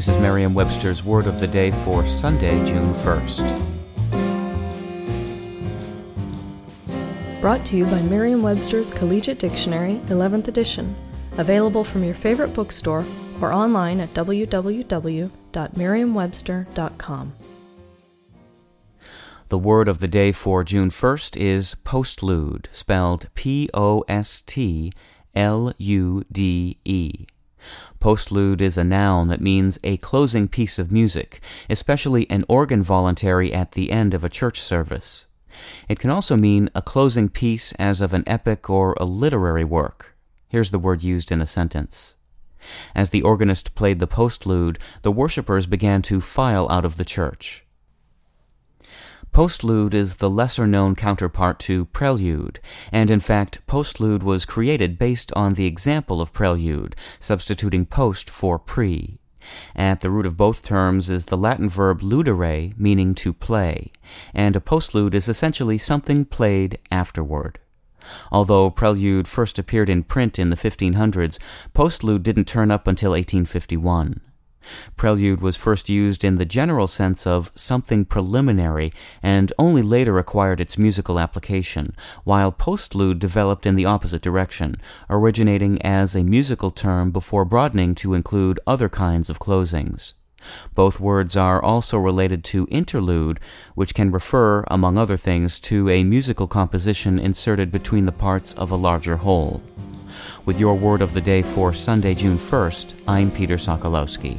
This is Merriam Webster's Word of the Day for Sunday, June 1st. Brought to you by Merriam Webster's Collegiate Dictionary, 11th edition. Available from your favorite bookstore or online at www.merriam-webster.com. The word of the day for June 1st is postlude, spelled P O S T L U D E. Postlude is a noun that means a closing piece of music, especially an organ voluntary at the end of a church service. It can also mean a closing piece as of an epic or a literary work. Here's the word used in a sentence. As the organist played the postlude, the worshippers began to file out of the church. Postlude is the lesser known counterpart to prelude, and in fact, postlude was created based on the example of prelude, substituting post for pre. At the root of both terms is the Latin verb ludere, meaning to play, and a postlude is essentially something played afterward. Although prelude first appeared in print in the 1500s, postlude didn't turn up until 1851. Prelude was first used in the general sense of something preliminary and only later acquired its musical application, while postlude developed in the opposite direction, originating as a musical term before broadening to include other kinds of closings. Both words are also related to interlude, which can refer, among other things, to a musical composition inserted between the parts of a larger whole. With your word of the day for Sunday, June 1st, I'm Peter Sokolowski.